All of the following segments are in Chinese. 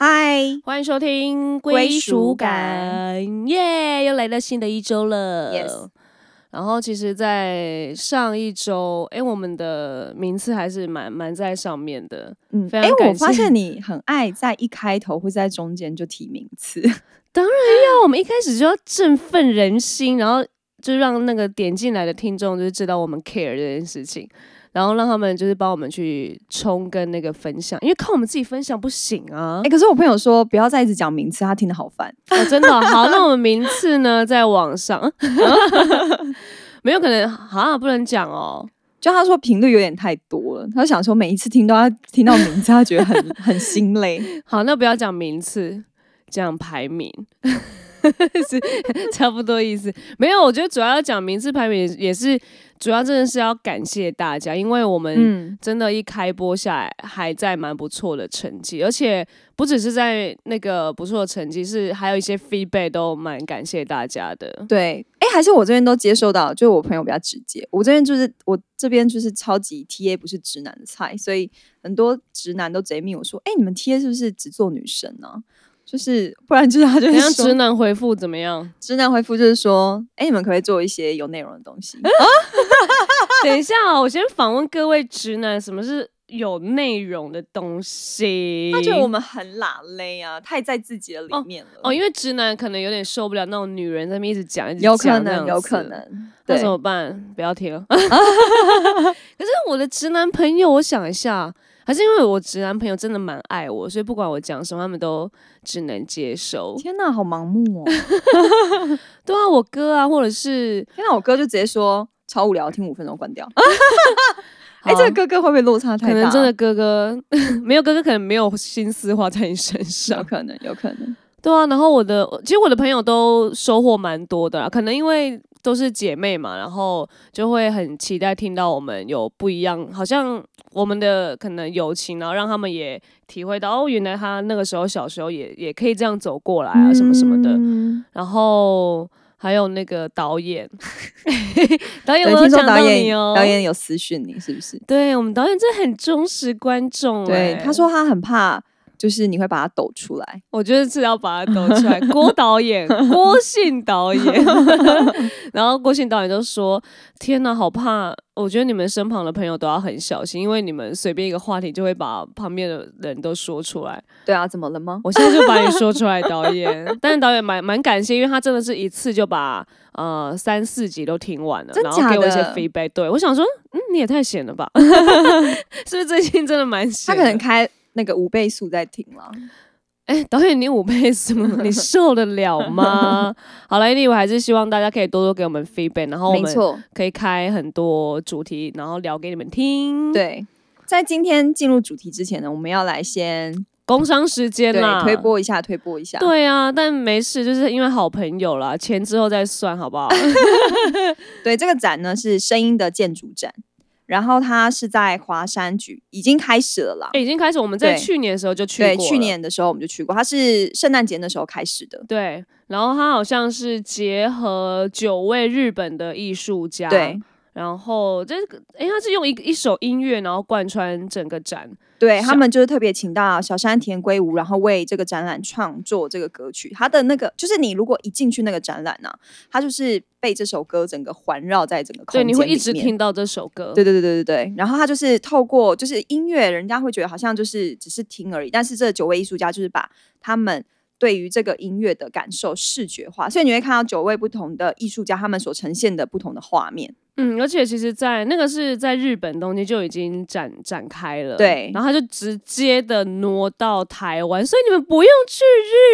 嗨，欢迎收听归归属属感感，耶！又来到新的一周了。Yes 然后其实，在上一周，哎，我们的名次还是蛮蛮在上面的。嗯，哎、非常感我发谢现你很爱在一开头或在中间就提名次，当然要我们一开始就要振奋人心，然后就让那个点进来的听众就是知道我们 care 这件事情，然后让他们就是帮我们去冲跟那个分享，因为靠我们自己分享不行啊哎、。可是我朋友说不要再一直讲名次，他听得好烦。哦，真的哦、好，那我们名次呢，在网上 没有可能好像，不能讲哦。就他说频率有点太多了，他就想说每一次听都要听到名字，他觉得很 很心累。好，那不要讲名次，讲排名。是差不多意思，没有。我觉得主要要讲名次排名，也是主要真的是要感谢大家，因为我们嗯，真的，一开播下来还在蛮不错的成绩，而且不只是在那个不错的成绩，是还有一些 feedback 都蛮感谢大家的。对，哎、还是我这边都接受到，就我朋友比较直接，我这边就是我这边就是超级 TA 不是直男的菜，所以很多直男都直接密我说，哎、你们 TA 是不是只做女生呢、就是不然就是他就怎样是说直男回复怎么样？直男回复就是说，哎、你们可不可以做一些有内容的东西？啊等一下哦，我先访问各位直男，什么是有内容的东西？他觉得我们很拉勒啊，太在自己的里面了。哦，因为直男可能有点受不了那种女人在那边一直讲，一直有可能，有可子。能。对那怎，么办？不要听了。可是我的直男朋友，我想一下，还是因为我直男朋友真的蛮爱我，所以不管我讲什么，他们都只能接受。天哪，好盲目哦！对啊，我哥啊，或者是天哪，我哥就直接说超无聊，听五分钟关掉。哎、好这个哥哥会不会落差太大？可能真的哥哥 没有哥哥，可能没有心思花在你身有上。可能，有可能。对啊，然后我的其实我的朋友都收获蛮多的啦，可能因为都是姐妹嘛，然后就会很期待听到我们有不一样，好像我们的可能友情，然后让他们也体会到哦，原来他那个时候小时候也也可以这样走过来啊，什么什么的。嗯然后还有那个导演，导演有讲导演你哦，导演有私讯你，是不是？对我们导演真的很忠实观众、对，欸他说他很怕，就是你会把它抖出来。我觉得是要把它抖出来。郭导演，郭信导演，然后郭信导演就说：“天哪，好怕！我觉得你们身旁的朋友都要很小心，因为你们随便一个话题就会把旁边的人都说出来。对啊，怎么了吗？我现在就把你说出来，导演。但是导演蛮蛮感谢，因为他真的是一次就把呃三四集都听完了，然后给我一些 feedback。对我想说，嗯，你也太闲了吧？是不是最近真的蛮闲？他可能开那个五倍速在听了。哎、导演，你五倍速，你受得了吗？好了，anyway，我还是希望大家可以多多给我们 feedback，然后我们，可以开很多主题，然后聊给你们听。，对。在今天进入主题之前呢，我们要来先工商时间对啦，推。播一下，推播一下。对啊，但没事，就是因为好朋友啦，钱之后再算，好不好？对，这个展呢是声音的建筑展，然后它是在华山举，已经开始了啦。哎已经开始，我们在去年的时候就去对，过了去年的时候我们就去过，它是圣诞节那时候开始的。对，然后它好像是结合九位日本的艺术家，对，然后这个，哎，他是用一一首音乐，然后贯穿整个展。对他们就是特别请到小山田圭吾，然后为这个展览创作这个歌曲。他的那个就是你如果一进去那个展览呢、他就是被这首歌整个环绕在整个空间对，间你会一直听到这首歌。对对对对对对，然后他就是透过就是音乐，人家会觉得好像就是只是听而已，但是这九位艺术家就是把他们对于这个音乐的感受视觉化，所以你会看到九位不同的艺术家他们所呈现的不同的画面。嗯，而且其实在，那个是在日本东京就已经展展开了，对然后他就直接的挪到台湾，所以你们不用去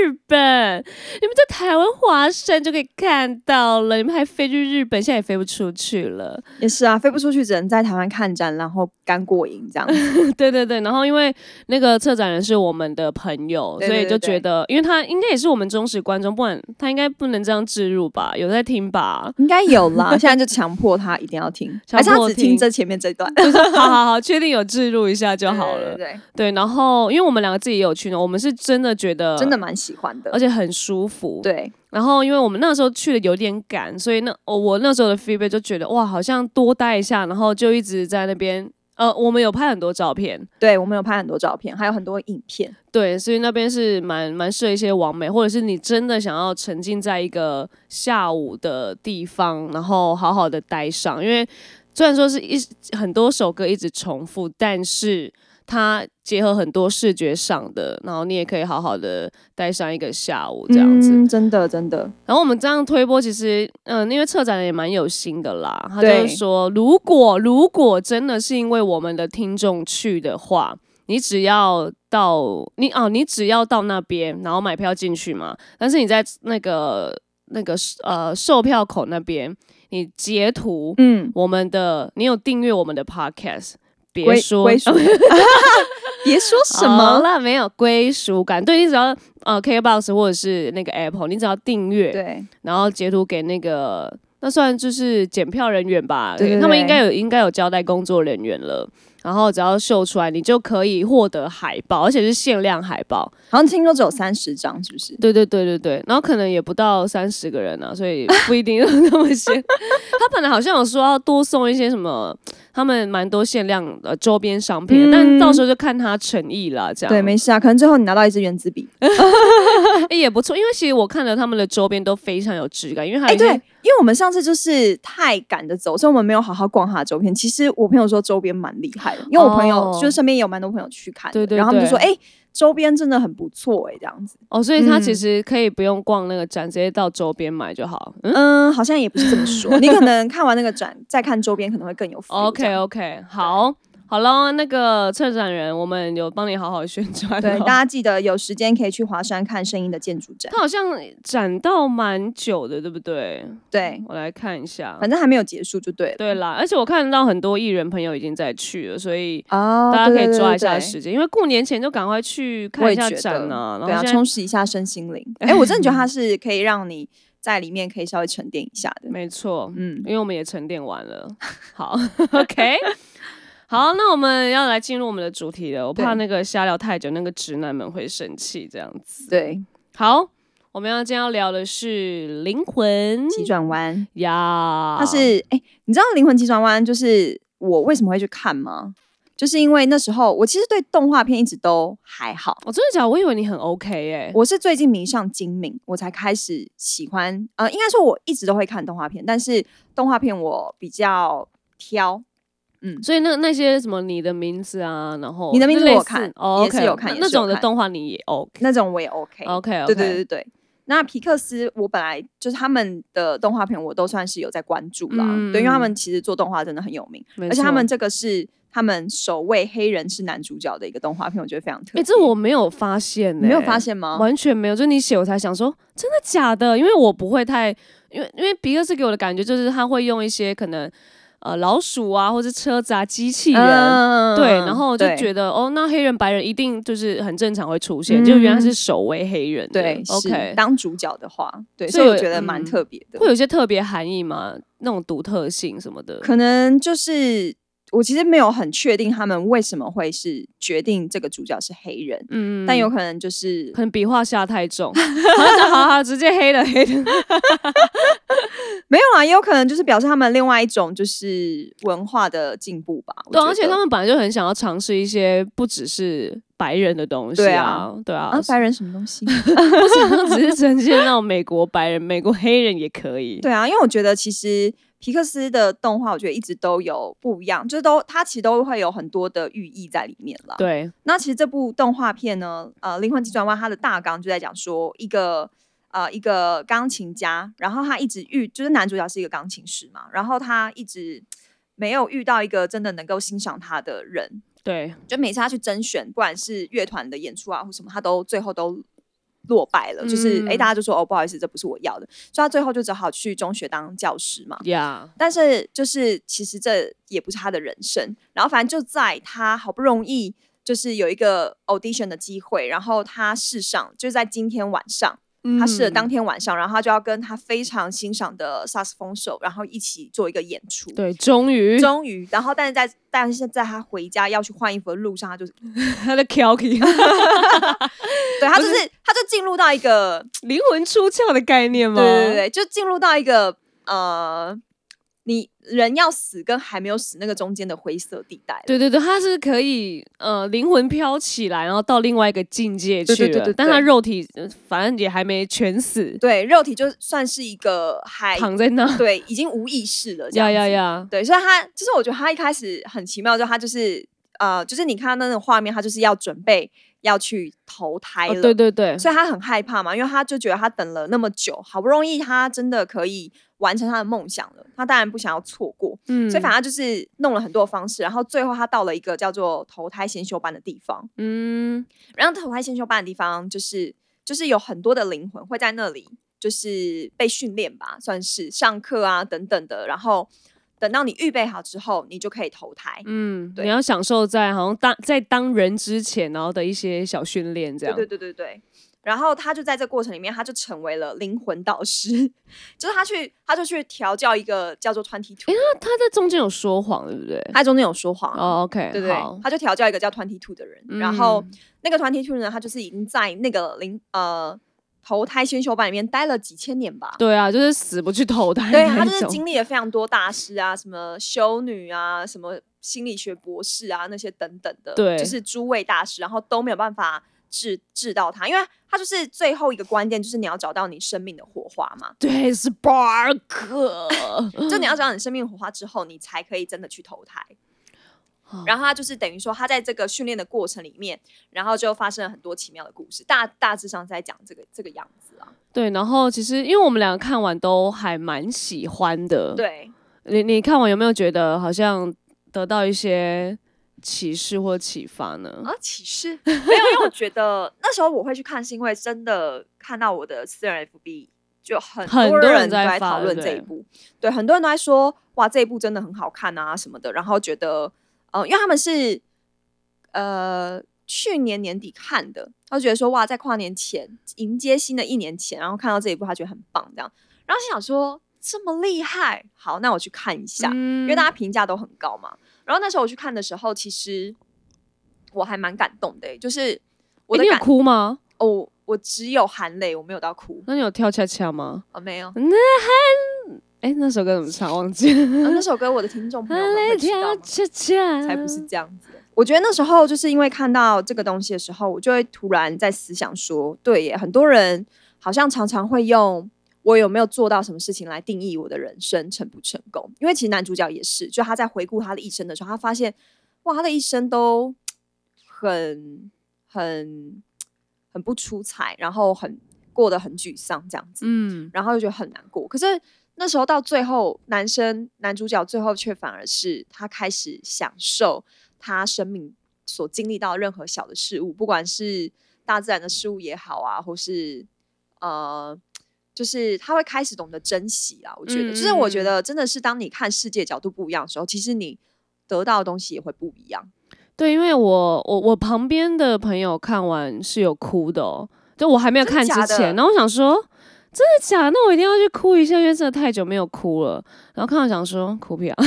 日本，你们在台湾华山就可以看到了，你们还飞去日本，现在也飞不出去了。也是啊，飞不出去，只能在台湾看展，然后干过瘾这样子。对对对，然后因为那个策展人是我们的朋友，对对所以就觉得，因为他应该也是我们忠实观众，不然他应该不能这样置入吧？有在听吧？应该有啦，现在就强迫他一定要听，强还是他只听这前面这段 就是好好好，确定有置入一下就好了。对对对对，然后因为我们两个自己也有去呢，我们是真的觉得真的，蛮喜欢的而。且很舒服。，对，然后因为我们那时候去的有点赶，所以那我我那时候的 feedback 就觉得哇，好像多待一下，然后就一直在那边呃，我们有拍很多照片，对我们有拍很多照片，还有很多影片。对，所以那边是蛮蛮适合一些完美，或者是你真的想要沉浸在一个下午的地方，然后好好的待上。因为虽然说是一很多首歌一直重复，但是它结合很多视觉上的，然后你也可以好好的待上一个下午这样子。嗯真的真的，然后我们这样推播，其实嗯、因为策展人也蛮有心的啦，他就是说，如果如果真的是因为我们的听众去的话，你只要到你哦，你只要到那边，然后买票进去嘛。但是你在那个那个呃售票口那边，你截图嗯，我们的，你有订阅我们的 podcast，别说归属 别说什么，了，没有归属感。对你只要呃 KBox 或者是那个 Apple，你只要订阅，对然后截图给那个，那算就是检票人员吧，他们应该有应该有交代工作人员了。然后只要秀出来，你就可以获得海报，而且是限量海报。好像听说只有三十张，是不是？对对对对对，然后可能也不到三十个人啊，所以不一定有那么些。他本来好像有说要多送一些什么，他们蛮多限量的周边商品的，嗯但到时候就看他诚意了，这样对，没事啊，可能最后你拿到一支原子笔。诶也不错，因为其实我看了他们的周边都非常有质感，因为还哎、有一些对，因为我们上次就是太赶着走，所以我们没有好好逛他的周边。其实我朋友说周边蛮厉害的，因为我朋友、哦就是身边也有蛮多朋友去看的，对对然后他们就说，对哎、周边真的很不错哎、这样子。哦，所以他嗯其实可以不用逛那个展，直接到周边买就好。嗯嗯，好像也不是这么说，你可能看完那个展再看周边可能会更有 feel OK OK，好，好了，那个策展人，我们有帮你好好宣传对，哦。大家记得有时间可以去华山看声音的建筑展它。好像展到蛮久的，对不对？对，我来看一下。反正还没有结束就对了。对啦，而且我看到很多艺人朋友已经在去了，所以哦，大家可以抓一下。时间，因为过年前就赶快去看一下展啊，然对啊，后充实一下身心灵。哎、我真的觉得它是可以让你在里面可以稍微沉淀一下的。没错，嗯因为我们也沉淀完了。好，OK，好，那我们要来进入我们的主题了。我怕那个瞎聊太久，那个直男们会生气。这样子，对，好，我们要今天要聊的是灵魂急转弯，呀，它是哎、你知道《灵魂急转弯》就是我为什么会去看吗？就是因为那时候我其实对动画片一直都还好，我、真的假的？我以为你很 OK 哎、我是最近迷上精明，我才开始喜欢。呃，应该说我一直都会看动画片，但是动画片我比较挑。所以那那些什么你的名字啊，然后你的名字我看哦也是有看那那种的动画你也 OK 那种我也 OK。OK OK，对对对对。那皮克斯，我本来就是他们的动画片，我都算是有在关注啦。嗯对，因为他们其实做动画真的很有名，而且他们这个是他们首位黑人是男主角的一个动画片，我觉得非常特哎、别。这我没有发现、欸，你没有发现吗？完全没有，就你写我才想说，真的假的？因为我不会太，因为因为皮克斯给我的感觉就是他会用一些可能呃老鼠啊，或者车子啊、机器人。嗯对，然后就觉得哦，那黑人白人一定就是很正常会出现，嗯就原来是首位黑人。对，OK，当主角的话，对，所以我觉得蛮嗯特别的。会有些特别含义吗？那种独特性什么的？可能就是我其实没有很确定他们为什么会是决定这个主角是黑人，嗯但有可能就是可能笔画下太重，好好好直接黑了黑了。没有啊，也有可能就是表示他们另外一种就是文化的进步吧。我对，而且他们本来就很想要尝试一些不只是白人的东西对啊啊，对啊，啊，白人什么东西？不想只是呈现那种美国白人、美国黑人也可以。对啊，因为我觉得其实皮克斯的动画，我觉得一直都有不一样，就是都它其实都会有很多的寓意在里面了。，对，那其实这部动画片呢，呃，《灵魂急转弯》它的大纲就在讲说一个。呃，一个钢琴家，然后他一直遇，就是男主角是一个钢琴师嘛，然后他一直没有遇到一个真的能够欣赏他的人，对，就每次他去甄选，不管是乐团的演出啊或什么，他都最后都落败了。就是哎、大家就说哦，不好意思，这不是我要的，所以他最后就只好去中学当教师嘛。呀，但是就是其实这也不是他的人生，然后反正就在他好不容易就是有一个 audition 的机会，然后他试上，就是在今天晚上，他试了当嗯天晚上，然后他就要跟他非常欣赏的萨克斯风手，然后一起做一个演出。对，终于终于，然后但是在但是在他回家要去换衣服的路上，他就 他的 Kelky 对他就是他就进入到一个灵魂出窍的概念吗？对对对，就进入到一个呃你人要死跟还没有死那个中间的灰色地带。对对对，他是可以呃灵魂飘起来，然后到另外一个境界去了，对对对对但他肉体呃反正也还没全死，对，肉体就算是一个还躺在那。对已经无意识了，这呀。呀呀！对，所以他就是我觉得他一开始很奇妙，就他就是呃，就是你看到那种画面，他就是要准备要去投胎哦了。对对对，所以他很害怕嘛，因为他就觉得他等了那么久，好不容易他真的可以完成他的梦想了，他当然不想要错过，嗯所以反正就是弄了很多方式，然后最后他到了一个叫做投胎先修班的地方，嗯然后投胎先修班的地方就是就是有很多的灵魂会在那里，就是被训练吧，算是上课啊等等的，然后等到你预备好之后，你就可以投胎。嗯，对你要享受在好像当在当人之前，然后的一些小训练这样。对对对对对。然后他就在这过程里面，他就成为了灵魂导师，就是他去，他就去调教一个叫做 Twenty Two，他在中间有说谎，对不对？他中间有说谎，OK，对对他就调教一个叫 Twenty Two 的人，然后嗯那个 Twenty Two 呢，他就是已经在那个灵呃投胎先修班里面待了几千年吧。对啊，就是死不去投胎对，他就是经历了非常多大师啊，什么修女啊，什么心理学博士啊，那些等等的，对就是诸位大师，然后都没有办法治治到他，因为他就是最后一个关键，就是你要找到你生命的火花嘛。对，Spark，就你要找到你生命火花之后，你才可以真的去投胎。然后他就是等于说，他在这个训练的过程里面，然后就发生了很多奇妙的故事，大大致上在讲这个这个样子啊。对，然后其实因为我们两个看完都还蛮喜欢的，，对，你你看完有没有觉得好像得到一些启示或启发呢？啊，启示没有，因为我觉得那时候我会去看，是因为真的看到我的私人 FB 就很很多人都在讨论这一部，对，很多人都在说哇这一部真的很好看啊什么的，然后觉得呃，因为他们是呃去年年底看的，他就觉得说哇在跨年前迎接新的一年前，然后看到这一部他觉得很棒这样，然后心想说这么厉害，好，那我去看一下，嗯因为大家评价都很高嘛。然后那时候我去看的时候，其实我还蛮感动的欸、就是我诶你有哭吗？哦，我只有含泪，我没有到哭那你有跳恰恰吗？哦，没有。哎，那首歌怎么唱？忘记了。呃那首歌我的听众朋友们会知道吗？恰恰，才不是这样子。我觉得那时候就是因为看到这个东西的时候，我就会突然在思想说，对耶，很多人好像常常会用我有没有做到什么事情来定义我的人生成不成功。因为其实男主角也是，就他在回顾他的一生的时候，他发现哇，他的一生都很很很不出彩，然后很过得很沮丧这样子。嗯，然后就觉得很难过。可是那时候到最后，男生男主角最后却反而是他开始享受他生命所经历到任何小的事物，不管是大自然的事物也好啊，或是呃。就是他会开始懂得珍惜啊，我觉得，就是我觉嗯得真的是当你看世界角度不一样的时候，其实你得到的东西也会不一样。对，因为我我我旁边的朋友看完是有哭的哦，就我还没有看之前，然后我想说真的假的？那我一定要去哭一下，因为真的太久没有哭了。然后看到想说哭屁啊，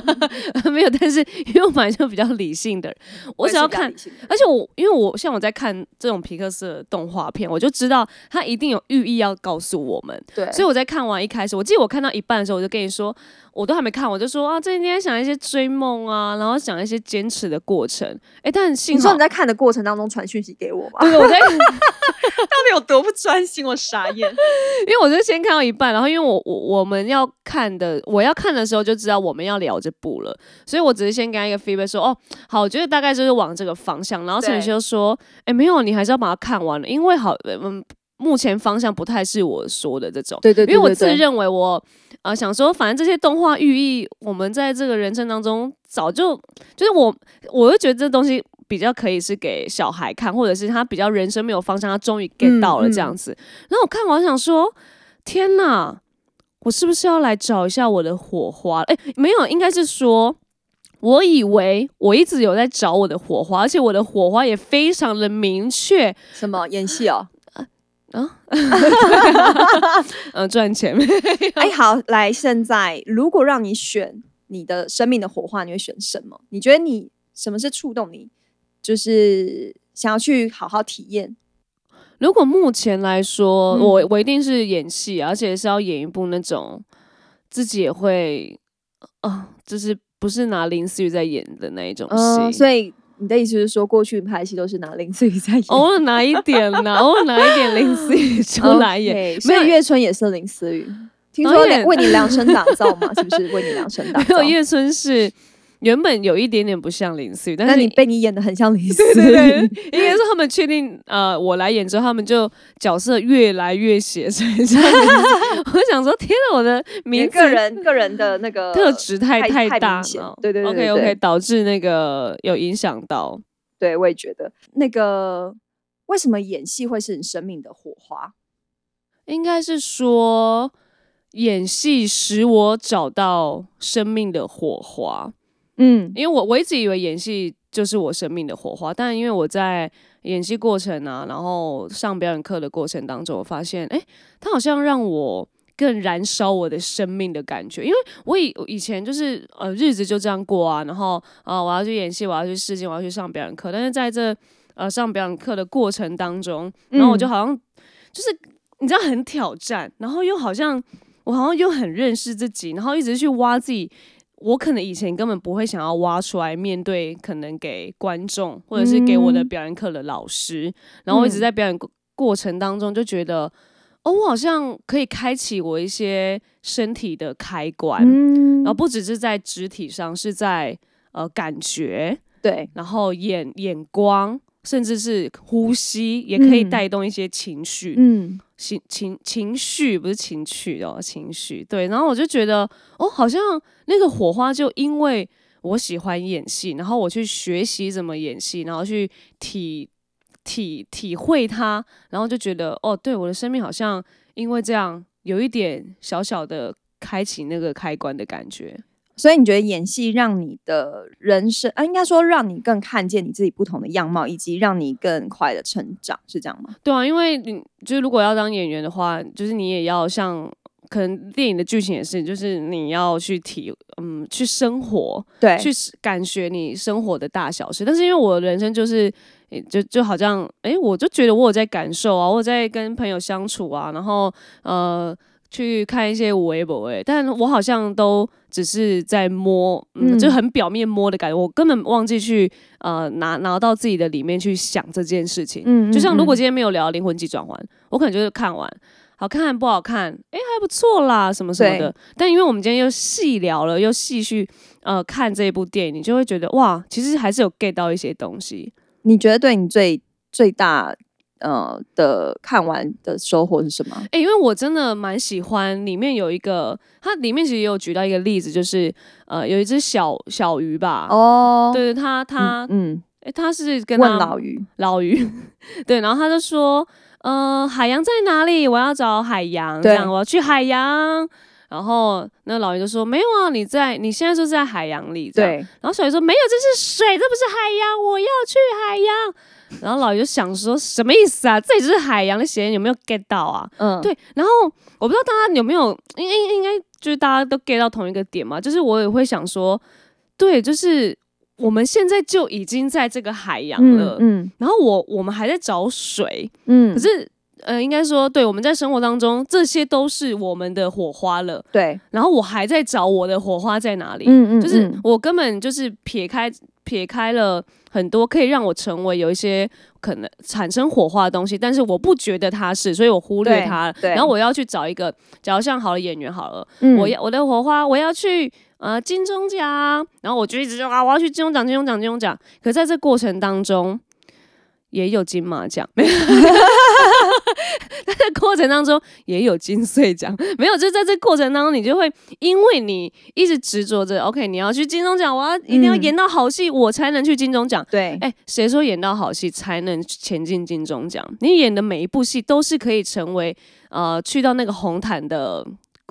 没有，但是因为我本来就比较理性的人，我只要看而且我因为我像我在看这种皮克斯的动画片，我就知道他一定有寓意要告诉我们，对，所以我在看完一开始，我记得我看到一半的时候，我就跟你说，我都还没看，我就说啊，最近在想一些追梦啊，然后想一些坚持的过程。哎，但幸好你说你在看的过程当中传讯息给我吗？对，我在，因 到底有多不专心？我傻眼。因为我就先看到一半，然后因为我我我们要看的，我要看的时候就知道我们要聊这部了，所以我只是先给他一个 feedback 说，哦，好，我觉得大概就是往这个方向。然后陈宇对修说，哎，没有，你还是要把它看完了，因为好，嗯。目前方向不太是我说的这种，对对因为我自认为我呃想说，反正这些动画寓意，我们在这个人生当中早就就是我，我就觉得这东西比较可以是给小孩看，或者是他比较人生没有方向，他终于 get 嗯到了嗯这样子。然后我看完想说，天哪，我是不是要来找一下我的火花？哎，没有，应该是说。我以为我一直有在找我的火花，而且我的火花也非常的明确，什么演戏哦？啊嗯、赚钱。哎，好，来，现在如果让你选你的生命的火花，你会选什么？你觉得你什么是触动你，就是想要去好好体验？如果目前来说，嗯我我一定是演戏，而且是要演一部那种自己也会啊，就是不是拿林思雨在演的那一种嗯，戏。所以你的意思是说，过去拍戏都是拿林思雨在演，偶尔拿一点呢，偶尔拿一点林思雨出来演。所以月春也是林思雨。听说为你量身打造嘛，是不是为你量身打没造有？叶春是原本有一点点不像林思雨，但是你被你演的很像林思 对对雨，对，应该是他们确定呃我来演之后，他们就角色越来越写实。很像林思雨我想说，天哪，我的名字个人个人的那个 特质太太太大。对对对 OK OK，导致那个有影响到。对，我也觉得那个为什么演戏会是你生命的火花？应该是说演戏使我找到生命的火花，嗯。因为我我一直以为演戏就是我生命的火花，但因为我在演戏过程啊，然后上表演课的过程当中，我发现，哎、它好像让我更燃烧我的生命的感觉，因为我以以前就是呃日子就这样过啊，然后啊、呃我要去演戏，我要去试镜，我要去上表演课，但是在这呃上表演课的过程当中，然后我就嗯。好像就是你知道很挑战，然后又好像我好像又很认识自己，然后一直去挖自己。我可能以前根本不会想要挖出来面对，可能给观众或者是给我的嗯。表演课的老师，然后我一直嗯。在表演过过程当中就觉得，哦，我好像可以开启我一些身体的开关，嗯。然后不只是在肢体上，是在呃感觉，对，然后眼眼光，甚至是呼吸，也可以嗯。带动一些情绪。嗯情情情绪不是情趣哦，情绪对。然后我就觉得，哦，好像那个火花就因为我喜欢演戏，然后我去学习怎么演戏，然后去体体体会它，然后就觉得，哦，对，我的生命好像因为这样有一点小小的开启那个开关的感觉。所以你觉得演戏让你的人生啊，应该说让你更看见你自己不同的样貌，以及让你更快的成长，是这样吗？对啊，因为你就是如果要当演员的话，就是你也要像可能电影的剧情也是，就是你要去体嗯去生活，对去感觉你生活的大小事。但是因为我的人生就是，诶就就好像诶，我就觉得我有在感受啊，我有在跟朋友相处啊，然后呃去看一些微博诶，但我好像都只是在摸，嗯，嗯就很表面摸的感觉，我根本忘记去呃拿拿到自己的里面去想这件事情。嗯就像如果嗯今天没有聊《灵魂急转弯》，我可能就是看完好看不好看，诶，还不错啦，什么什么的。但因为我们今天又细聊了，又细去呃看这一部电影，你就会觉得哇，其实还是有 get 到一些东西。你觉得对你最最大呃的看完的收获是什么？诶，因为我真的蛮喜欢里面有一个，它里面其实也有举到一个例子，就是呃有一只小小鱼吧，哦，对它它嗯，诶，它是跟老鱼，老鱼，对，然后他就说，呃，海洋在哪里？我要找海洋，这对样我要去海洋。然后那老鱼就说，没有啊，你在，你现在就在海洋里。对，然后小鱼说，没有，这是水，这不是海洋，我要去海洋。然后老爷就想说，什么意思啊？这里就是海洋的谐音，有没有 get 到啊？嗯，对，然后我不知道大家有没有，应应应该就是大家都 get 到同一个点嘛，就是我也会想说，对，就是我们现在就已经在这个海洋了，嗯然后我我们还在找水，嗯，可是呃，应该说，对，我们在生活当中，这些都是我们的火花了。对，然后我还在找我的火花在哪里，嗯嗯，就是嗯我根本就是撇开撇开了很多可以让我成为有一些可能产生火花的东西，但是我不觉得它是，所以我忽略对它。对然后我要去找一个，假如像好的演员好了，嗯我要我的火花，我要去呃金钟奖，然后我就一直说啊我要去金钟奖，金钟奖，金钟奖。可在这过程当中，也有金马奖，没有。在这过程当中也有金穗奖，没有，就在这过程当中，你就会因为你一直执着着，OK，你要去金钟奖，我要一定要嗯演到好戏，我才能去金钟奖。对，哎，谁说演到好戏才能前进金钟奖？你演的每一部戏都是可以成为呃去到那个红毯的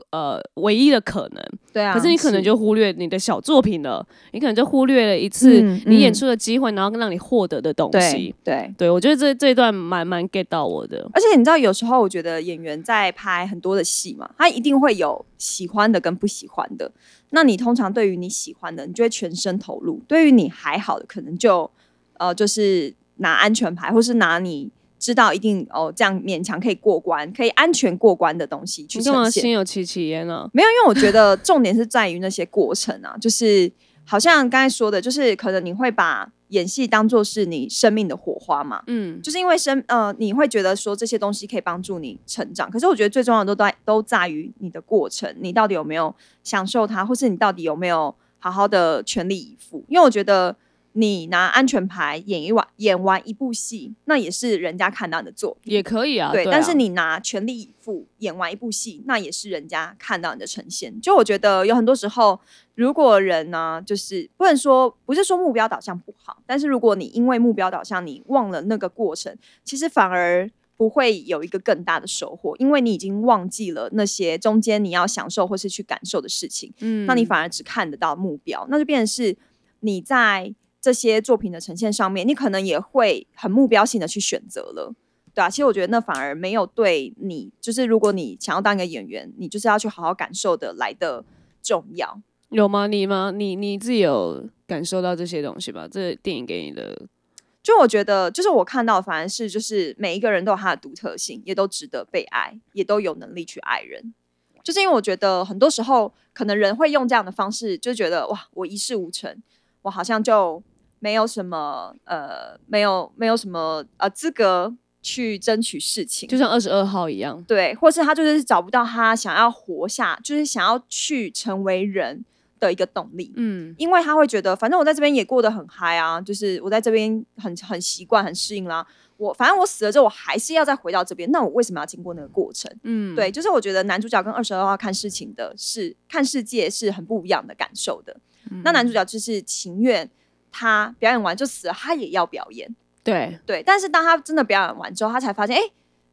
呃唯一的可能。对啊，可是你可能就忽略你的小作品了，你可能就忽略了一次嗯你演嗯出的机会，然后让你获得的东西对。对。对，我觉得这这一段蛮蛮 get 到我的。而且你知道，有时候我觉得演员在拍很多的戏嘛，他一定会有喜欢的跟不喜欢的。那你通常对于你喜欢的，你就会全身投入；对于你还好的，可能就呃就是拿安全牌，或是拿你知道一定哦这样勉强可以过关，可以安全过关的东西去你干嘛呈现。心有戚戚焉呢？没有，因为我觉得重点是在于那些过程啊，就是好像刚才说的，就是可能你会把演戏当做是你生命的火花嘛，嗯，就是因为生呃，你会觉得说这些东西可以帮助你成长，可是我觉得最重要的都在都在于你的过程，你到底有没有享受它，或是你到底有没有好好的全力以赴？因为我觉得你拿安全牌演一晚演完一部戏，那也是人家看到你的作品。也可以啊。对，啊但是你拿全力以赴演完一部戏，那也是人家看到你的呈现。就我觉得有很多时候，如果人呢，就是不能说不是说目标导向不好，但是如果你因为目标导向，你忘了那个过程，其实反而不会有一个更大的收获，因为你已经忘记了那些中间你要享受或是去感受的事情。嗯那你反而只看得到目标，那就变成是你在这些作品的呈现上面，你可能也会很目标性的去选择了，对啊，其实我觉得那反而没有对你，就是如果你想要当一个演员，你就是要去好好感受的来的重要。有吗？你吗？你你自己有感受到这些东西吧？这电影给你的，就我觉得，就是我看到的反而是就是每一个人都有他的独特性，也都值得被爱，也都有能力去爱人。就是因为我觉得很多时候，可能人会用这样的方式，就觉得哇，我一事无成，我好像就没有什么呃，没有没有什么呃资格去争取事情，就像二十二号一样。对，或是他就是找不到他想要活下，就是想要去成为人的一个动力。嗯，因为他会觉得，反正我在这边也过得很嗨啊，就是我在这边很很习惯、很适应啦。我反正我死了之后，我还是要再回到这边，那我为什么要经过那个过程？嗯，对，就是我觉得男主角跟二十二号看事情的是看世界是很不一样的感受的。嗯那男主角就是情愿他表演完就死了，他也要表演。对，对，但是当他真的表演完之后，他才发现，哎、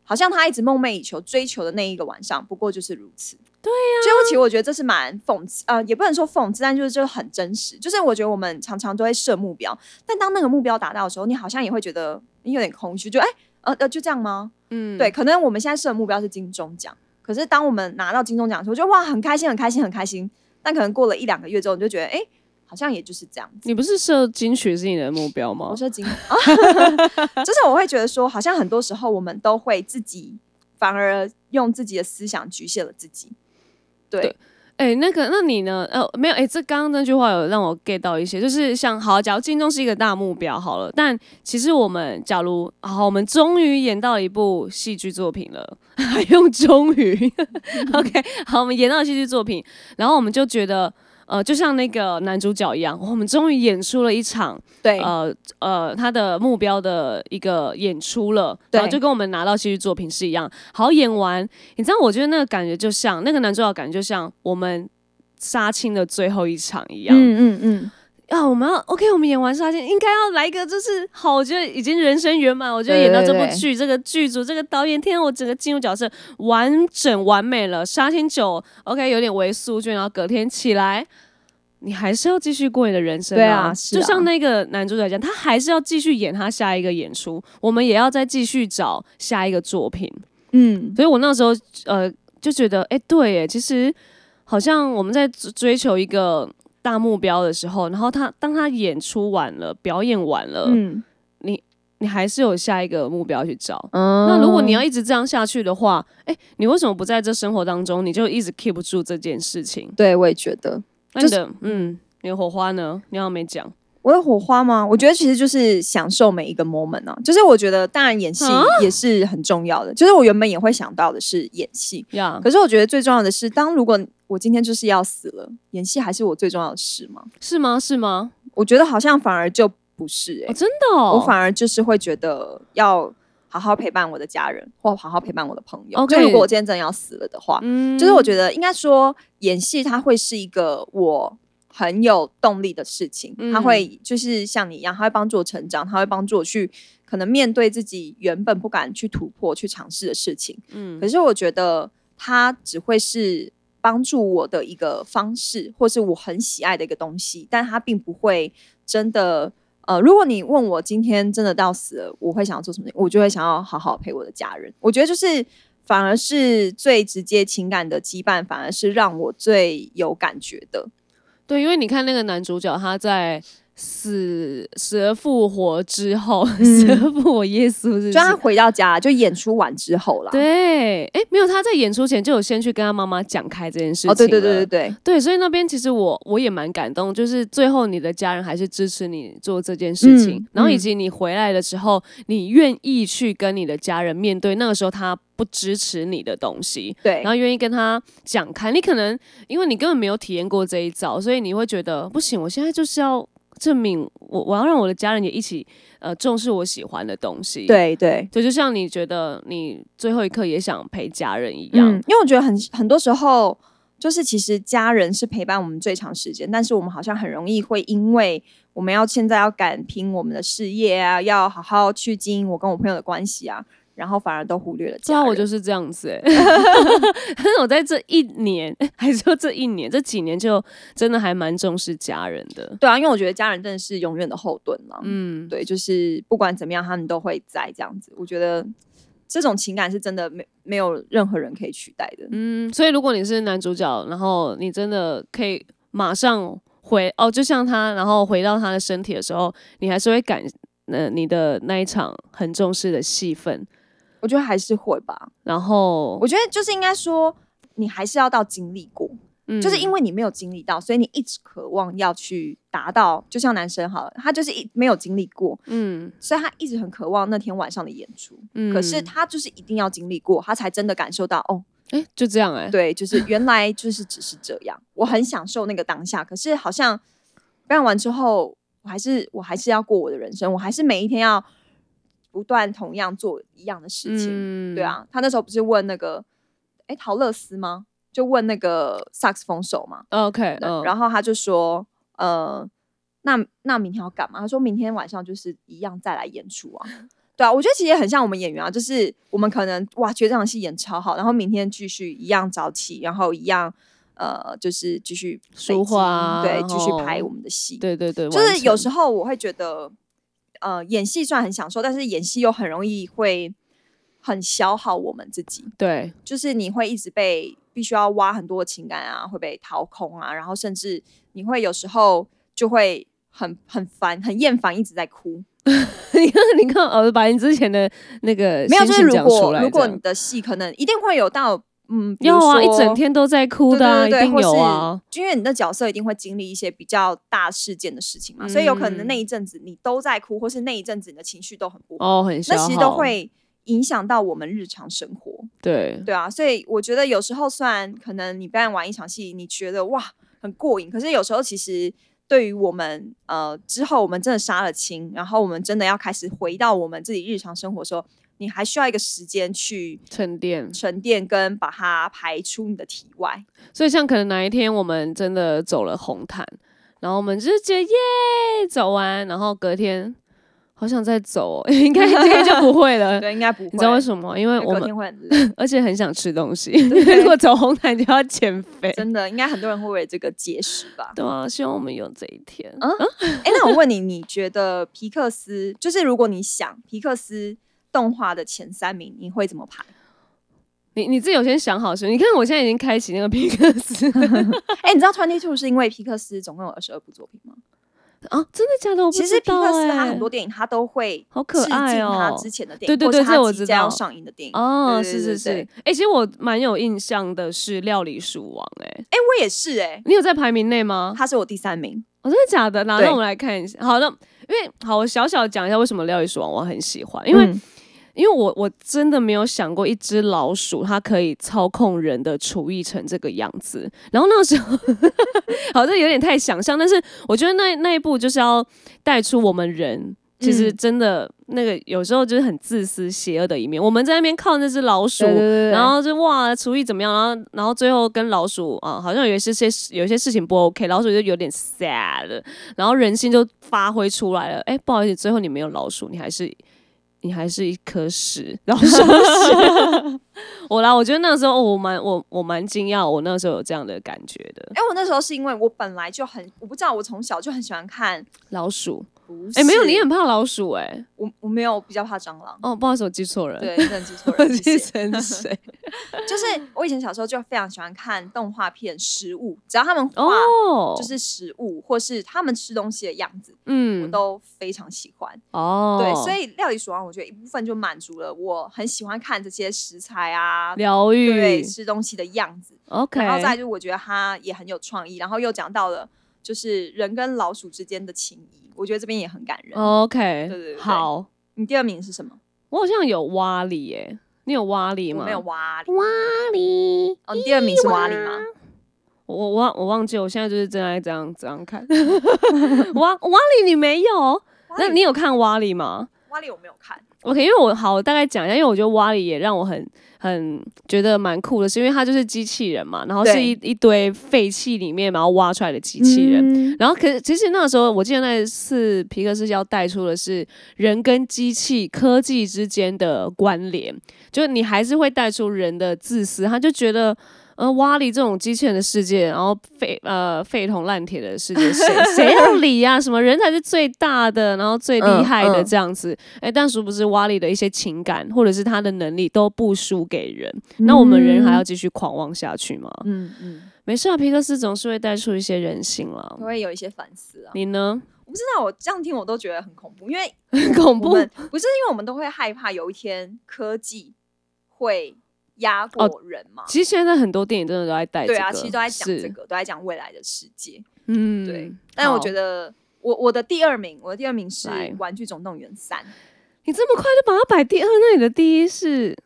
好像他一直梦寐以求、追求的那一个晚上，不过就是如此。对呀、所以我其实我觉得这是蛮讽刺，呃，也不能说讽刺，但就是就很真实。就是我觉得我们常常都会设目标，但当那个目标达到的时候，你好像也会觉得你有点空虚，就哎、呃呃，就这样吗？嗯，对，可能我们现在设的目标是金钟奖，可是当我们拿到金钟奖的时候，就哇，很开心，很开心，很开心。但可能过了一两个月之后，你就觉得，哎、好像也就是这样子。你不是设金曲是你的目标吗我？说金，啊，就是我会觉得说，好像很多时候我们都会自己反而用自己的思想局限了自己。对，对哎、那个，那你呢？呃，没有，哎、这刚刚那句话有让我 get 到一些，就是像好，假如金钟是一个大目标好了，但其实我们假如好，我们终于演到一部戏剧作品了，还用终于？OK，好，我们演到戏剧作品，然后我们就觉得。呃，就像那个男主角一样，我们终于演出了一场对，呃呃他的目标的一个演出了，然后就跟我们拿到戏剧作品是一样。好，演完，你知道，我觉得那个感觉就像那个男主角感觉就像我们杀青的最后一场一样。嗯嗯嗯，啊，我们要 OK，我们演完杀青，应该要来一个，就是好，我觉得已经人生圆满。我觉得演到这部剧，这个剧组，这个导演，天啊，我整个进入角色完整完美了。杀青酒 OK，有点微宿醉，然后隔天起来。你还是要继续过你的人生、对啊就像那个男主角讲，他还是要继续演他下一个演出，我们也要再继续找下一个作品。嗯，所以我那时候呃就觉得，哎、对，哎，其实好像我们在追追求一个大目标的时候，然后他当他演出完了，表演完了，嗯你你还是有下一个目标去找。嗯那如果你要一直这样下去的话，哎、你为什么不在这生活当中，你就一直 keep 住这件事情？对我也觉得，那你的、嗯，你的火花呢？你好像没讲。我的火花吗？我觉得其实就是享受每一个 moment 啊。就是我觉得，当然演戏啊也是很重要的。就是我原本也会想到的是演戏，呀、可是我觉得最重要的是，当如果我今天就是要死了，演戏还是我最重要的事吗？是吗？是吗？我觉得好像反而就不是哎、哦，真的哦，我反而就是会觉得要好好陪伴我的家人，或好好陪伴我的朋友。就如果我今天真的要死了的话，嗯就是我觉得应该说演戏它会是一个我很有动力的事情，嗯它会就是像你一样，他会帮助我成长，他会帮助我去可能面对自己原本不敢去突破、去尝试的事情。嗯可是我觉得他只会是帮助我的一个方式，或是我很喜爱的一个东西，但他并不会真的。呃，如果你问我今天真的到死了，我会想要做什么？我就会想要好好陪我的家人。我觉得就是反而是最直接情感的羁绊，反而是让我最有感觉的。对，因为你看那个男主角，他在死死而复活之后，嗯死而复活耶稣就他？回到家，就演出完之后啦。对，哎，没有，他在演出前就有先去跟他妈妈讲开这件事情哦，对对对对对，对，所以那边其实我我也蛮感动，就是最后你的家人还是支持你做这件事情，嗯然后以嗯及你回来的时候，你愿意去跟你的家人面对那个时候他不支持你的东西，对然后愿意跟他讲开。你可能因为你根本没有体验过这一招，所以你会觉得不行，我现在就是要证明我我要让我的家人也一起呃重视我喜欢的东西。。对对。对，就像你觉得你最后一刻也想陪家人一样，嗯，因为我觉得很很多时候，就是其实家人是陪伴我们最长时间，但是我们好像很容易会因为我们要现在要敢拼我们的事业啊，要好好去经营我跟我朋友的关系啊，然后反而都忽略了对啊，家人。我就是这样子哎 但是我在这一年，还是说这一年、这几年，就真的还蛮重视家人的。对啊，因为我觉得家人真的是永远的后盾嘛。嗯，对，就是不管怎么样，他们都会在这样子。我觉得这种情感是真的没没有任何人可以取代的。嗯，所以如果你是男主角，然后你真的可以马上回哦，就像他，然后回到他的身体的时候，你还是会感呃你的那一场很重视的戏份，我觉得还是会吧。然后我觉得就是应该说，你还是要到经历过。嗯就是因为为你没有经历到，所以你一直渴望要去达到。就像男生好了，他就是一没有经历过，嗯所以他一直很渴望那天晚上的演出。嗯可是他就是一定要经历过，他才真的感受到哦，哎、就这样哎、对，就是 原来就是只是这样。我很享受那个当下，可是好像表演完之后，我还是我还是要过我的人生，我还是每一天要不断同样做一样的事情。嗯对，啊，他那时候不是问那个哎陶乐斯吗？就问那个萨克斯风手嘛，OK，对嗯，然后他就说，呃，那那明天要干嘛？他说明天晚上就是一样再来演出啊。对啊，我觉得其实也很像我们演员啊，就是我们可能哇觉得这场戏演超好，然后明天继续一样早起，然后一样呃就是继续书画啊对，继续拍我们的戏。对对对，就是有时候候我会觉得，呃，演戏虽然很享受，但是演戏又很容易会很消耗我们自己。对，就是你会一直被必须要挖很多情感啊，会被掏空啊，然后甚至你会有时候就会很很烦、很厌烦，一直在哭。你看，你看，呃，把你之前的那个没有，就是如果如果你的戏可能一定会有到嗯，比如要啊，一整天都在哭的、啊，对对对对，一定有或是因为你的角色一定会经历一些比较大事件的事情嘛，所以有可能嗯。那一阵子你都在哭，或是那一阵子你的情绪都很不好，哦，很，那其实都会影响到我们日常生活。对。对啊，所以我觉得有时候虽然可能你表演完一场戏，你觉得哇很过瘾，可是有时候其实对于我们呃之后我们真的杀了青，然后我们真的要开始回到我们自己日常生活的时候，你还需要一个时间去沉淀。沉淀跟把它排出你的体外。所以像可能哪一天我们真的走了红毯，然后我们就是觉得耶走完，然后隔天好想再走、哦，应该应该就不会了。对，应该不会。你知道为什么吗？因为我们天会很累，而且很想吃东西，如果走红毯就要减肥。真的，应该很多人会为了这个节食吧。对啊，希望我们有这一天。嗯哎、那我问你，你觉得皮克斯就是如果你想皮克斯动画的前三名，你会怎么排？你你自己有先想好是？你看我现在已经开启那个皮克斯 哎、你知道 Twenty Two 是因为皮克斯总共有二十二部作品吗？啊，真的假的？我不其实皮克斯它欸很多电影他都会好可爱哦，他之前的电影，对对对这我知它即将要道上映的电影。哦，对是是是，哎、其实我蛮有印象的是《料理鼠王、哎，哎、我也是哎、你有在排名内吗？他是我第三名。哦，真的假的？那那我们来看一下。好，那因为好，我小小讲一下为什么《料理鼠王》我很喜欢，因为、嗯因为我我真的没有想过一只老鼠它可以操控人的厨艺成这个样子。然后那个时候，好，像有点太想象，但是我觉得那那一步就是要带出我们人。其实嗯真的那个有时候就是很自私、邪恶的一面。我们在那边靠那只老鼠，对对对然后就哇厨艺怎么样，然后然后最后跟老鼠啊，好像有一些些有一些事情不 OK，老鼠就有点 sad，然后人性就发挥出来了。哎，不好意思，最后你没有老鼠，你还是你还是一颗屎，老鼠屎。我啦，我觉得那个时候我蛮我我蛮惊讶，我那时候有这样的感觉的。哎、我那时候是因为我本来就很，我不知道，我从小就很喜欢看老鼠不哎、没有，你很怕老鼠哎、我我没有比较怕蟑螂。哦，不好意思，我记错人。对，真的记错我人，记谁？就是我以前小时候就非常喜欢看动画片食物，只要他们画哦，就是食物或是他们吃东西的样子，嗯我嗯，都非常喜欢。哦，对，所以料理鼠王我觉得一部分就满足了我很喜欢看这些食材啊，疗愈对，吃东西的样子。，OK，然后再就是我觉得它也很有创意，然后又讲到了就是人跟老鼠之间的情谊，我觉得这边也很感人。OK，对对对好，你第二名是什么？我好像有蛙里耶，你有蛙里吗？没有蛙里。蛙里，哦，你第二名是蛙里吗？我我忘我忘记，我现在就是正在这样这样看。蛙蛙里你没有？那你有看蛙里吗蛙里我没有看。？OK，因为我好我大概讲一下，因为我觉得蛙里也让我很很觉得蛮酷的，是因为它就是机器人嘛，然后是一一堆废弃里面然后挖出来的机器人。嗯然后，可是其实那个时候，我记得那次皮克斯要带出的是人跟机器科技之间的关联，就是你还是会带出人的自私，他就觉得。呃，瓦里这种机器人的世界，然后废呃废铜烂铁的世界，谁谁要理呀、什么人才是最大的，然后最厉害的这样子。哎、但殊不知瓦里的一些情感或者是他的能力都不输给人，那我们人还要继续狂妄下去吗？嗯嗯，没事啊，皮克斯总是会带出一些人性啦我。会有一些反思啊。你呢？我不知道，我这样听我都觉得很恐怖，因为很恐怖不是因为我们都会害怕有一天科技会压过人嘛？其实现在很多电影真的都在带这个，对啊，其实都在讲这，个，都在讲未来的世界。嗯，对，但我觉得得我我的第二名，我的第二名是《玩具总动员三》。你这么快就把它摆第二，那你的第一是，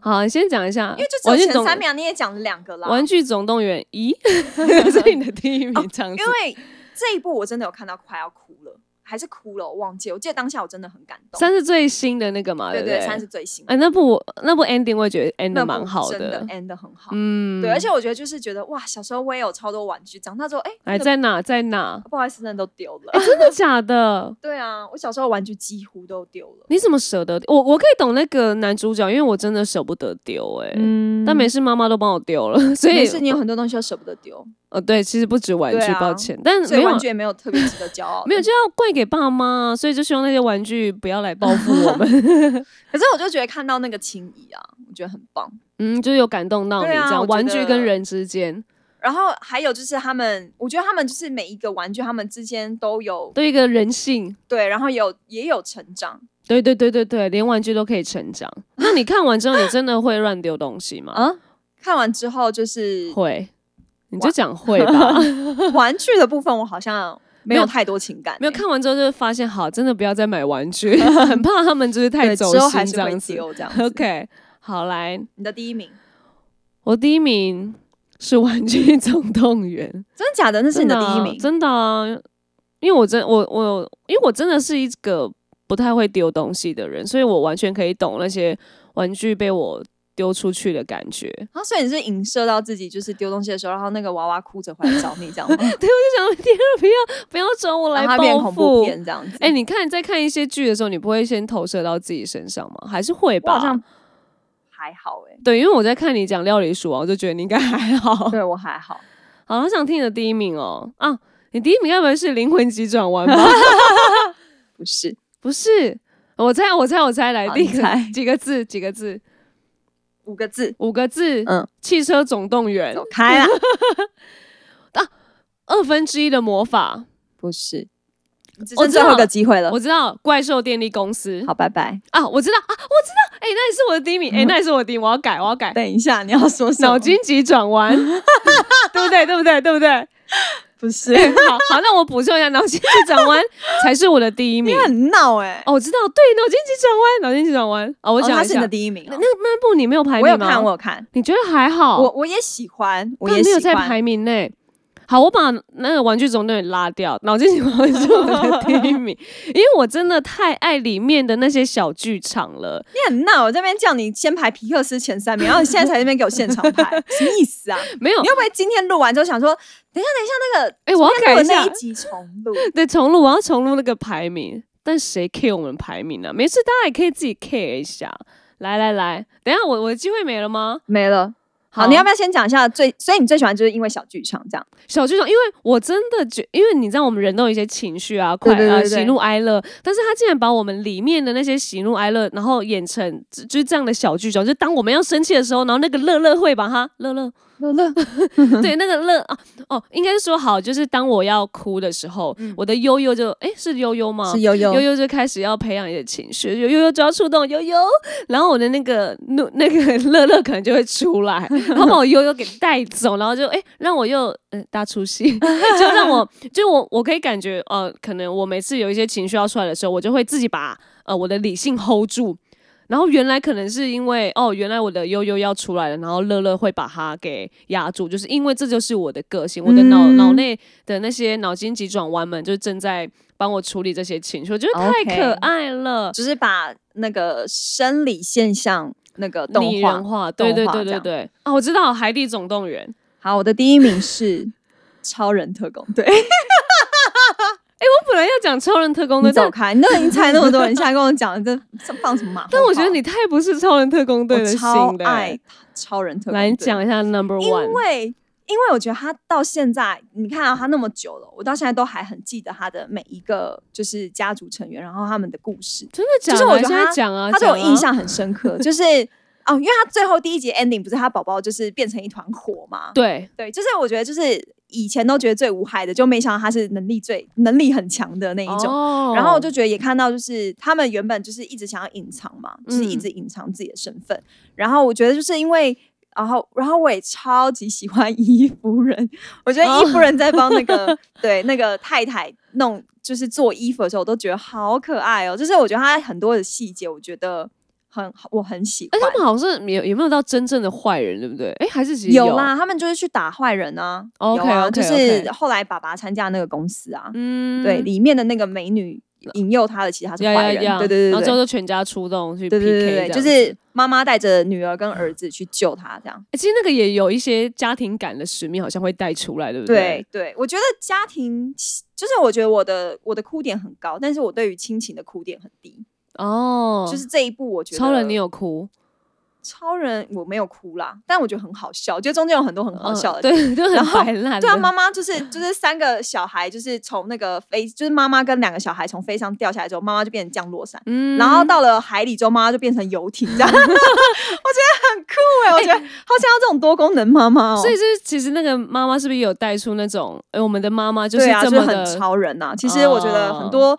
好，你先讲一下，因为就只有前三名啊，你也讲了两个啦。玩具总动员一，是你的第一名，这样子因，为这一部我真的有看到快要哭了，还是哭了，我忘记。我记得当下我真的很感动。三是最新的那个嘛，不对对，三是最新的，哎，那部那部 ending 我也觉得 end 的蛮好真的的，，end 的很好。嗯，对，而且我觉得就是觉得哇，小时候我也有超多玩具，长大之后哎，哎，那个在哪在哪？不好意思，那都丢了。真的假的？对啊，我小时候玩具几乎都丢了。你怎么舍得？我我可以懂那个男主角，因为我真的舍不得丢，哎，嗯但没事，妈妈都帮我丢了，所以没事，你有很多东西都舍不得丢，呃，对，其实不止玩具，啊抱歉，但没有玩具也没有特别值得骄傲的。没有就要怪给爸妈，所以就希望那些玩具不要来报复我们。可是我就觉得看到那个情谊啊，我觉得很棒。嗯，就是有感动到你这样，玩具跟人之间然后还有就是他们，我觉得他们就是每一个玩具，他们之间都有都一个人性。对，然后有也有成长。对对对对对，连玩具都可以成长。那你看完之后，你真的会乱丢东西吗？啊，看完之后就是会，你就讲会吧。玩具的部分，我好像没没有有太多情感欸、没有看完之后就发现，好，真的不要再买玩具，很怕他们就是太，走心这样子。丢这样 子。OK，好来，你的第一名，我第一名是《玩具总动员》。真的假的？那是你的第一名？真的啊，真的啊因为我真我我因为我真的是一个不太会丢东西的人，所以我完全可以懂那些玩具被我丢出去的感觉。啊，所以你是影射到自己就是丢东西的时候，然后那个娃娃哭着回来找你这样吗？对，我就想，天啊，不要不要找我来让它变报恐怖复。片这样子。哎、你看在看一些剧的时候，你不会先投射到自己身上吗？还是会吧？好像还好哎、对，因为我在看你讲料理鼠王，我就觉得你应该还好。对我还好。好，我想听你的第一名哦。啊，你第一名该不会是灵魂急转弯吧？不是，不是，我猜，我猜，我猜，来，好第一个你猜几个字？几个字？五个字，五个字。嗯，汽车总动员走开啦。二分之一的魔法，不是，只我知道剩最后一个机会了。我知道怪兽电力公司。好，拜拜。啊，我知道啊，我知道，哎、那也是我的第一名，哎、嗯那也是我的第一名，我要改，我要改。等一下，你要说什么？脑筋急转弯，对不对？对不对？对不对？不是，好好，那我补充一下，脑筋急转弯才是我的第一名你。很闹哎。哦，我知道，对，脑筋急转弯，脑筋急转弯。哦，我哦讲一下，他是你的第一名那哦。那部你没有排名吗？我有看，我有看，你觉得还好？我我也喜欢，我也喜欢。没有在排名内。好，我把那个玩具总动员拉掉，脑筋急转弯是我的第一名，因为我真的太爱里面的那些小剧场了。你很闹，我这边叫你先排皮克斯前三名，然后你现在才在那边给我现场排，什么意思啊？没有你，会不会今天录完之后想说，等一下，等一下，那个哎、我要改一下那一，集重录？对，重录，我要重录那个排名。但谁 care 我们排名呢、没事，大家也可以自己 care 一下。来来来，等一下我我的机会没了吗？没了，好，你要不要先讲一下最？所以你最喜欢就是因为小剧场这样。小剧场，因为我真的觉，因为你知道我们人都有一些情绪啊，快啊，对对对对喜怒哀乐，但是他竟然把我们里面的那些喜怒哀乐，然后演成就就是这样的小剧场，就当我们要生气的时候，然后那个乐乐会把它乐乐，乐乐，对，那个乐啊，哦，应该是说好，就是当我要哭的时候，我的悠悠就，哎，是悠悠吗？嗯是悠悠悠悠就开始要培养一些情绪，悠悠就要触动悠悠，然后我的那个怒那个 乐乐可能就会出来，然后把我悠悠给带走，然后就哎、让我又呃大出戏，就让我就我我可以感觉呃，可能我每次有一些情绪要出来的时候，我就会自己把呃我的理性 hold 住。然后原来可能是因为哦，原来我的悠悠要出来了，然后乐乐会把它给压住，就是因为这就是我的个性，我的脑嗯脑内的那些脑筋急转弯们就正在帮我处理这些情绪，我觉得太可爱了。只是把那个生理现象那个动画拟人。化，对对对对对啊！我知道《海底总动员》，好，我的第一名是超人特工队。我本来要讲超人特工队，你走开，你都已经猜那么多人，现在跟我讲这这放什么马？但我觉得你太不是超人特工队的我超爱欸。超人特工队。来，讲一下 Number 因 One 因。为因为我觉得他到现在，你看啊，他那么久了，我到现在都还很记得他的每一个就是家族成员，然后他们的故事，真的假的？就是我觉得现在他讲啊，他对我印象很深刻。就是哦，因为他最后第一集 ending 不是他宝宝就是变成一团火嘛？对，对，就是我觉得就是以前都觉得最无害的，就没想到他是能力最能力很强的那一种。哦然后我就觉得也看到，就是他们原本就是一直想要隐藏嘛，就是一嗯直隐藏自己的身份。然后我觉得就是因为，然后然后我也超级喜欢 伊夫人，我觉得伊夫人在帮那个、对那个太太弄就是做衣服的时候，我都觉得好可爱哦。就是我觉得他很多的细节，我觉得很我很喜哎，欢。他们好像是有有没有到真正的坏人，对不对？哎，还是有啦，他们就是去打坏人啊。有啊就 OK 是后来爸爸参加那个公司啊，嗯，对，里面的那个美女引诱他的，其实他是坏人。对对对对然后之后就全家出动去 PK，就是妈妈带着女儿跟儿子去救他，这样。欸其实那个也有一些家庭感的使命，好像会带出来，对不对对，我觉得家庭就是我觉得我的我的哭点很高，但是我对于亲情的哭点很低。哦，就是这一部，我觉得超人，你有哭？超人我没有哭啦，但我觉得很好笑，我觉得中间有很多很好嗯笑的。对，就很白烂的。对啊，妈妈就是就是三个小孩，就是从那个飞，就是妈妈跟两个小孩从飞上掉下来之后，妈妈就变成降落伞，嗯然后到了海里之后，妈妈就变成游艇，这样。我觉得很酷哎、我觉得好想要这种多功能妈妈哦。所以是其实那个妈妈是不是有带出那种，哎，我们的妈妈就是这么就是很，超人呐、其实我觉得哦很多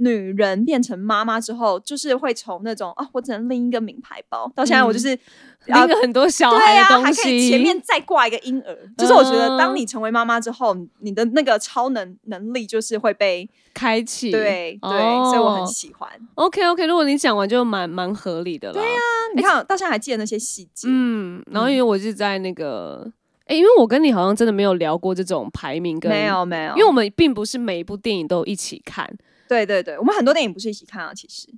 女人变成妈妈之后，就是会从那种啊，我只能拎一个名牌包，到现在我就是。啊拎了很多小孩的东还可以，前面再挂一个婴儿，就是我觉得，当嗯你成为妈妈之后，你的那个超能能力就是会被开启，对对，所以我很哦喜欢。OK OK，如果你讲完就蛮蛮合理的了。对呀、你看，我到现在还记得那些细节。嗯，然后因为我是在那个，哎、因为我跟你好像真的没有聊过这种排名跟没，有没有，因为我们并不是每一部电影都一起看，对对对，我们很多电影不是一起看啊，其实。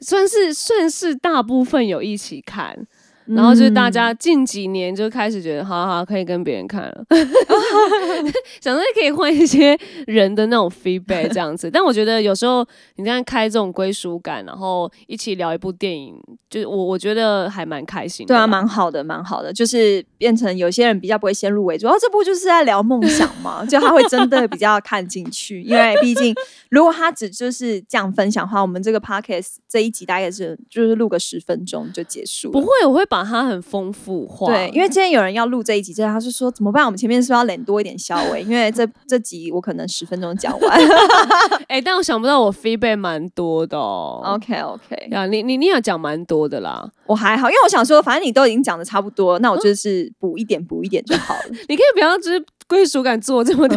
算是算是大部分有一起看。然后就是大嗯家近几年就开始觉得，好好可以跟别人看了，想说可以换一些人的那种 feedback 这样子。但我觉得有时候你这样开这种归属感，然后一起聊一部电影，就是我我觉得还蛮开心的。对啊，蛮好的，蛮好的，就是变成有些人比较不会先入为主，然后这部就是在聊梦想嘛，就他会真的比较看进去，因为毕竟如果他只就是这样分享的话，我们这个 podcast 这一集大概是就是录个十分钟就结束。不会，我会把它很丰富化。对，因为今天有人要录这一集，之后他是说怎么办？我们前面是不是要冷多一点消尾？因为这 这集我可能十分钟讲完。哎、但我想不到我 feedback 蛮多的哦。OK OK，呀，你你你有讲蛮多的啦，我还好，因为我想说，反正你都已经讲的差不多，那我就是补一点补一点就好了。你可以不要就是归属感做这么的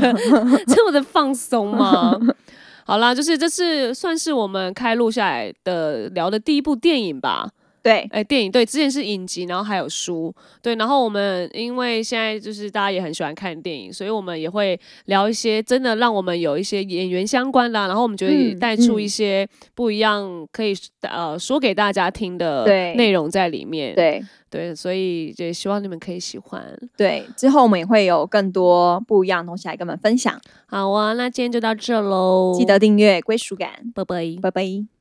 这么的放松吗？好啦，就是这次算是我们开录下来的聊的第一部电影吧。对，哎、电影对，之前是影集，然后还有书，对，然后我们因为现在就是大家也很喜欢看电影，所以我们也会聊一些真的让我们有一些演员相关的啊、然后我们觉得带出嗯一些不一样可以呃说给大家听的对内容在里面，对对，所以也希望你们可以喜欢。对，之后我们也会有更多不一样的东西来跟我们分享。好啊，那今天就到这喽，记得订阅归属感，拜拜。拜拜。